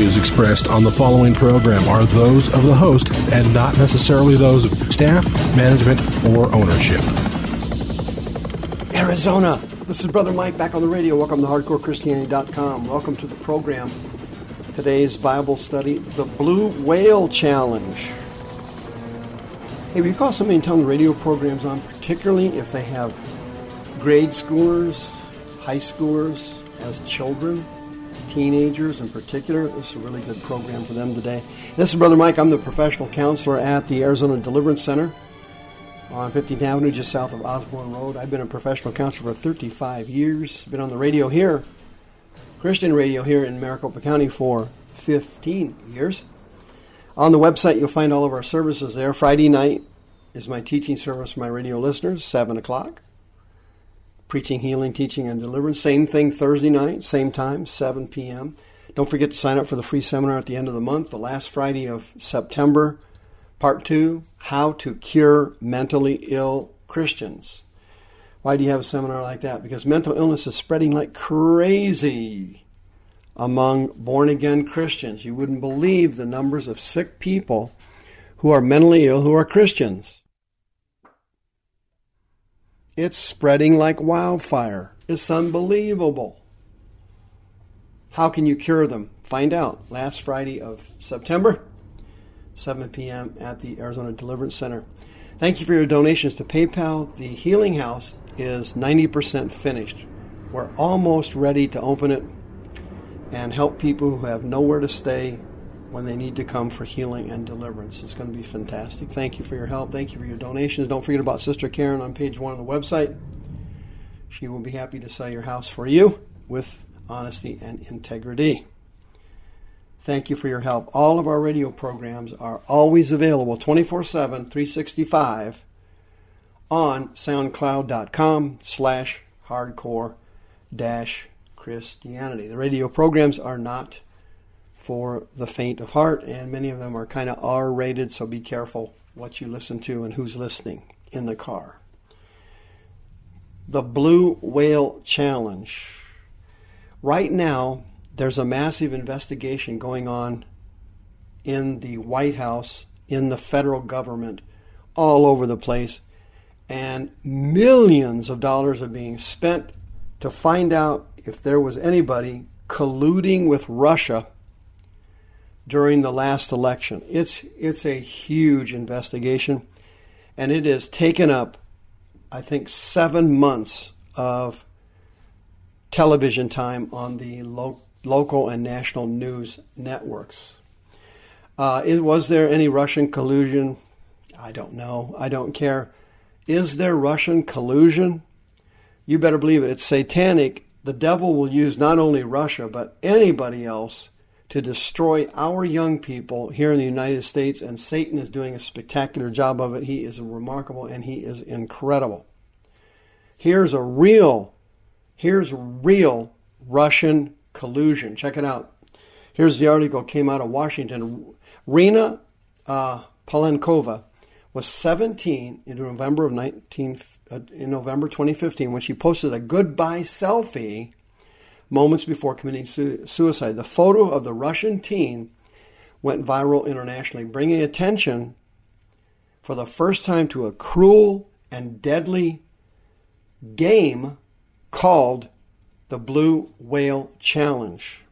views expressed on the following program are those of the host and not necessarily those of staff, management, or ownership. Arizona. This is Brother Mike back on the radio. Welcome to HardcoreChristianity.com. Welcome to the program. Today's Bible study, the Blue Whale Challenge. Hey, we call so many times radio programs on, particularly if they have grade schoolers, high schoolers as children, teenagers in particular. This is a really good program for them today. This is Brother Mike. I'm the professional counselor at the Arizona Deliverance Center on 15th Avenue, just south of Osborn Road. I've been a professional counselor for 35 years. Been on the radio here, Christian radio here in Maricopa County for 15 years. On the website, you'll find all of our services there. Friday night is my teaching service for my radio listeners, 7 o'clock. Preaching, healing, teaching, and deliverance. Same thing Thursday night, same time, 7 p.m. Don't forget to sign up for the free seminar at the end of the month, the last Friday of September. Part 2 How to Cure Mentally Ill Christians. Why do you have a seminar like that? Because mental illness is spreading like crazy among born again Christians. You wouldn't believe the numbers of sick people who are mentally ill who are Christians. It's spreading like wildfire. It's unbelievable. How can you cure them? Find out last Friday of September, 7 p.m. at the Arizona Deliverance Center. Thank you for your donations to PayPal. The Healing House is 90% finished. We're almost ready to open it and help people who have nowhere to stay when they need to come for healing and deliverance. It's going to be fantastic. Thank you for your help. Thank you for your donations. Don't forget about Sister Karen on page one of the website. She will be happy to sell your house for you with honesty and integrity. Thank you for your help. All of our radio programs are always available 24 7, 365 on soundcloud.com slash hardcore dash Christianity. The radio programs are not for the faint of heart, and many of them are kind of R rated, so be careful what you listen to and who's listening in the car. The Blue Whale Challenge. Right now, there's a massive investigation going on in the White House, in the federal government, all over the place, and millions of dollars are being spent to find out if there was anybody colluding with Russia during the last election. It's it's a huge investigation, and it has taken up, I think, seven months of television time on the lo- local and national news networks. Uh, is, was there any Russian collusion? I don't know. I don't care. Is there Russian collusion? You better believe it. It's satanic the devil will use not only Russia, but anybody else to destroy our young people here in the United States, and Satan is doing a spectacular job of it. He is remarkable and he is incredible. Here's a real, here's real Russian collusion. Check it out. Here's the article came out of Washington. Rina uh, Palenkova was 17 in November of 19 uh, in November 2015 when she posted a goodbye selfie moments before committing su- suicide. The photo of the Russian teen went viral internationally, bringing attention for the first time to a cruel and deadly game called the Blue Whale Challenge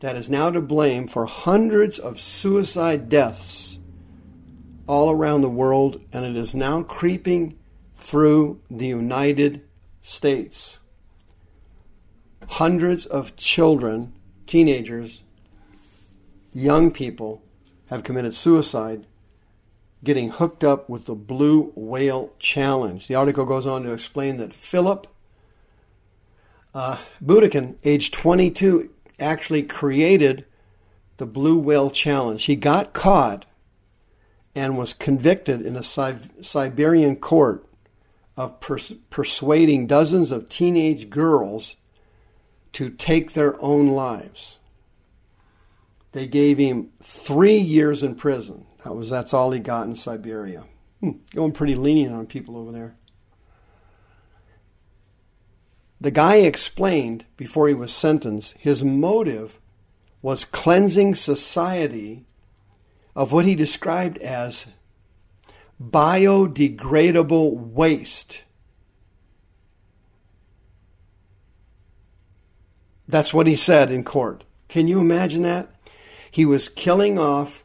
that is now to blame for hundreds of suicide deaths all around the world, and it is now creeping through the United States. Hundreds of children, teenagers, young people have committed suicide getting hooked up with the Blue Whale Challenge. The article goes on to explain that Philip uh, Budeikin, age 22, actually created the Blue Whale Challenge. He got caught and was convicted in a Siberian court of pers- persuading dozens of teenage girls to take their own lives. They gave him three years in prison. That was that's all he got in Siberia. Hmm, going pretty lenient on people over there. The guy explained before he was sentenced his motive was cleansing society of what he described as biodegradable waste. That's what he said in court. Can you imagine that? He was killing off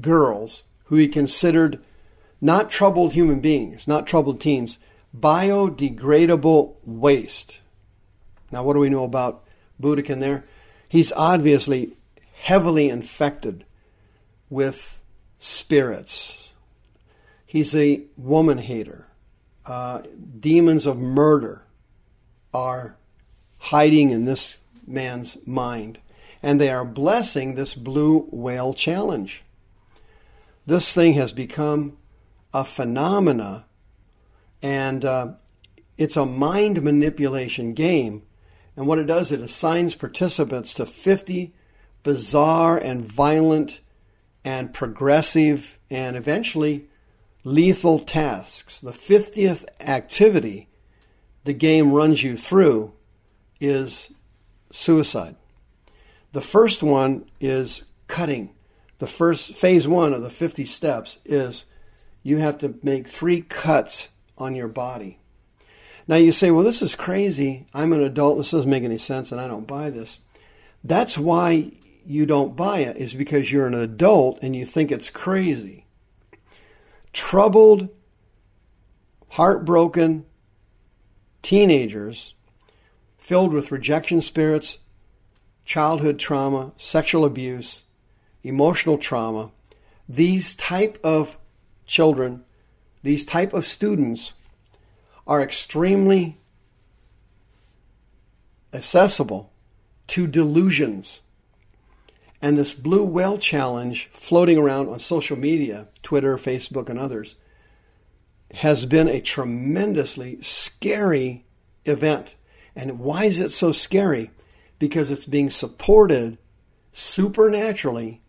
girls who he considered not troubled human beings, not troubled teens, biodegradable waste. Now, what do we know about Boudicca there? He's obviously heavily infected with spirits. He's a woman hater. Uh, demons of murder are hiding in this man's mind, and they are blessing this blue whale challenge. This thing has become a phenomena, and uh, it's a mind manipulation game and what it does, it assigns participants to 50 bizarre and violent and progressive and eventually lethal tasks. The 50th activity the game runs you through is suicide. The first one is cutting. The first phase one of the 50 steps is you have to make three cuts on your body. Now you say, well, this is crazy. I'm an adult. This doesn't make any sense and I don't buy this. That's why you don't buy it, is because you're an adult and you think it's crazy. Troubled, heartbroken teenagers filled with rejection spirits, childhood trauma, sexual abuse, emotional trauma, these type of children, these type of students are extremely accessible to delusions. And this blue whale challenge floating around on social media, Twitter, Facebook, and others, has been a tremendously scary event. And why is it so scary? Because it's being supported supernaturally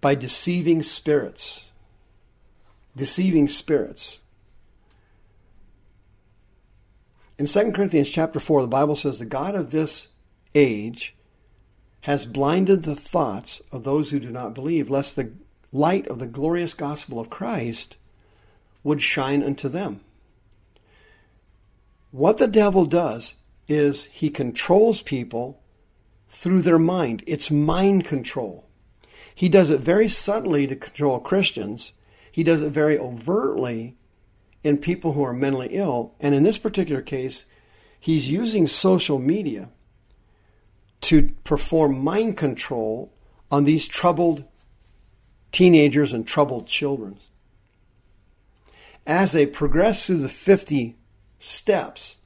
by deceiving spirits. Deceiving spirits. In 2 Corinthians chapter 4, the Bible says the God of this age has blinded the thoughts of those who do not believe, lest the light of the glorious gospel of Christ would shine unto them. What the devil does is he controls people through their mind. It's mind control. He does it very subtly to control Christians. He does it very overtly in people who are mentally ill. And in this particular case, he's using social media to perform mind control on these troubled teenagers and troubled children. As they progress through the 50 steps,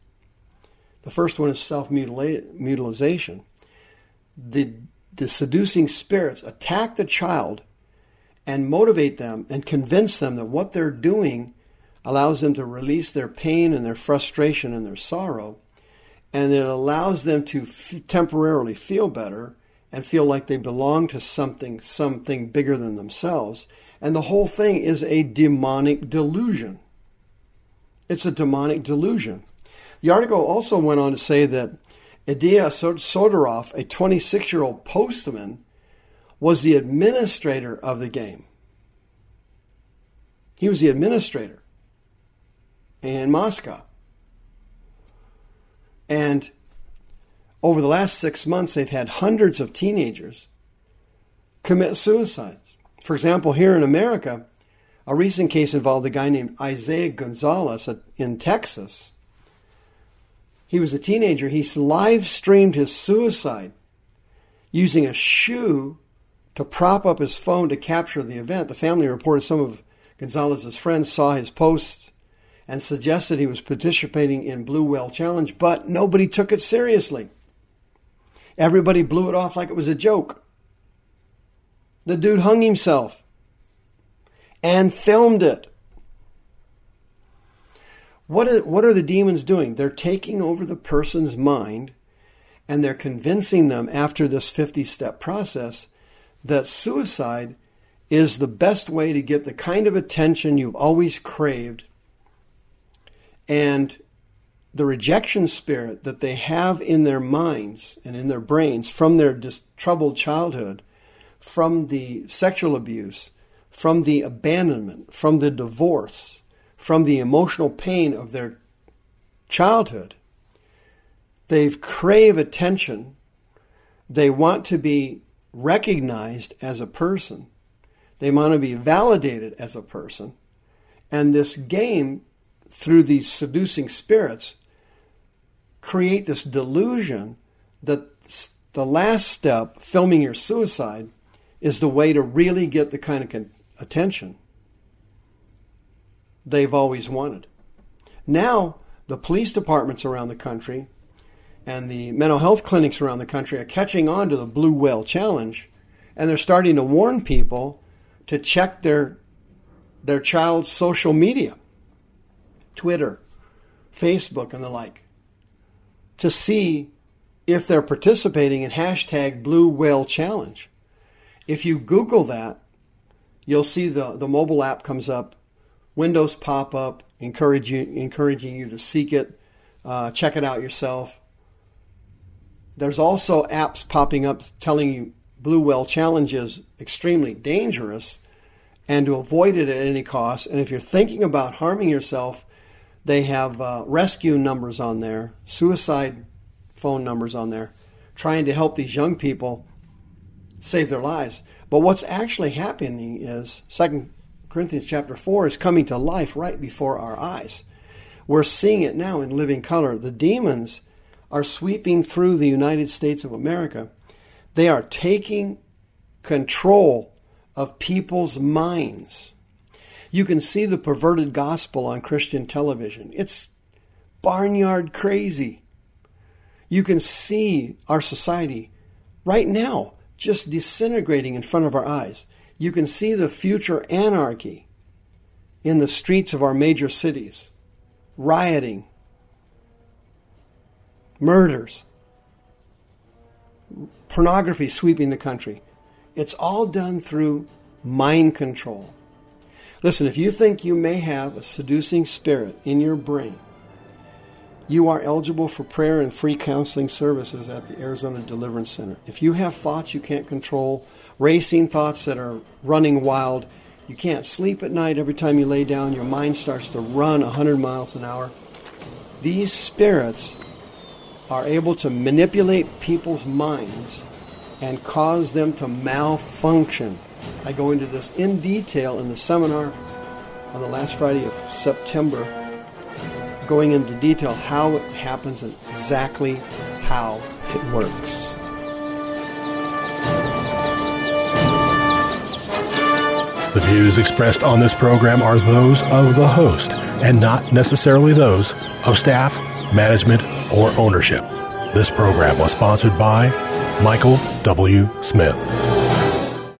the first one is self mutilization. The, the seducing spirits attack the child and motivate them and convince them that what they're doing allows them to release their pain and their frustration and their sorrow, and it allows them to f- temporarily feel better and feel like they belong to something something bigger than themselves. And the whole thing is a demonic delusion. It's a demonic delusion. The article also went on to say that Ilya Sidorov, a 26 year old postman, was the administrator of the game. He was the administrator in Moscow. And over the last six months, they've had hundreds of teenagers commit suicides. For example, here in America, a recent case involved a guy named Isaiah Gonzalez in Texas. He was a teenager. He live streamed his suicide using a shoe to prop up his phone to capture the event. The family reported some of Gonzalez's friends saw his post and suggested he was participating in Blue Whale Challenge, but nobody took it seriously. Everybody blew it off like it was a joke. The dude hung himself and filmed it. What are, what are the demons doing? They're taking over the person's mind and they're convincing them after this 50 step process that suicide is the best way to get the kind of attention you've always craved and the rejection spirit that they have in their minds and in their brains from their dis- troubled childhood, from the sexual abuse, from the abandonment, from the divorce, from the emotional pain of their childhood, they crave attention. They want to be recognized as a person. They want to be validated as a person. And this game, through these seducing spirits, create this delusion that the last step, filming your suicide, is the way to really get the kind of attention they've always wanted. Now, the police departments around the country and the mental health clinics around the country are catching on to the Blue Whale Challenge, and they're starting to warn people to check their their child's social media, Twitter, Facebook, and the like to see if they're participating in hashtag Blue Whale Challenge. If you Google that, you'll see the, the mobile app comes up, windows pop up, encourage you, encouraging you to seek it, uh, check it out yourself. There's also apps popping up telling you Blue Whale Challenge is extremely dangerous and to avoid it at any cost. And if you're thinking about harming yourself, they have uh, rescue numbers on there, suicide phone numbers on there, trying to help these young people save their lives. But what's actually happening is Second Corinthians chapter 4 is coming to life right before our eyes. We're seeing it now in living color. The demons are sweeping through the United States of America. They are taking control of people's minds. You can see the perverted gospel on Christian television. It's barnyard crazy. You can see our society right now just disintegrating in front of our eyes. You can see the future anarchy in the streets of our major cities, rioting, murders, pornography sweeping the country. It's all done through mind control. Listen, if you think you may have a seducing spirit in your brain, you are eligible for prayer and free counseling services at the Arizona Deliverance Center. If you have thoughts you can't control, racing thoughts that are running wild, you can't sleep at night every time you lay down, your mind starts to run 100 miles an hour. These spirits are able to manipulate people's minds and cause them to malfunction I go into this in detail in the seminar on the last Friday of September, going into detail how it happens and exactly how it works. The views expressed on this program are those of the host and not necessarily those of staff, management, or ownership. This program was sponsored by Michael W. Smith.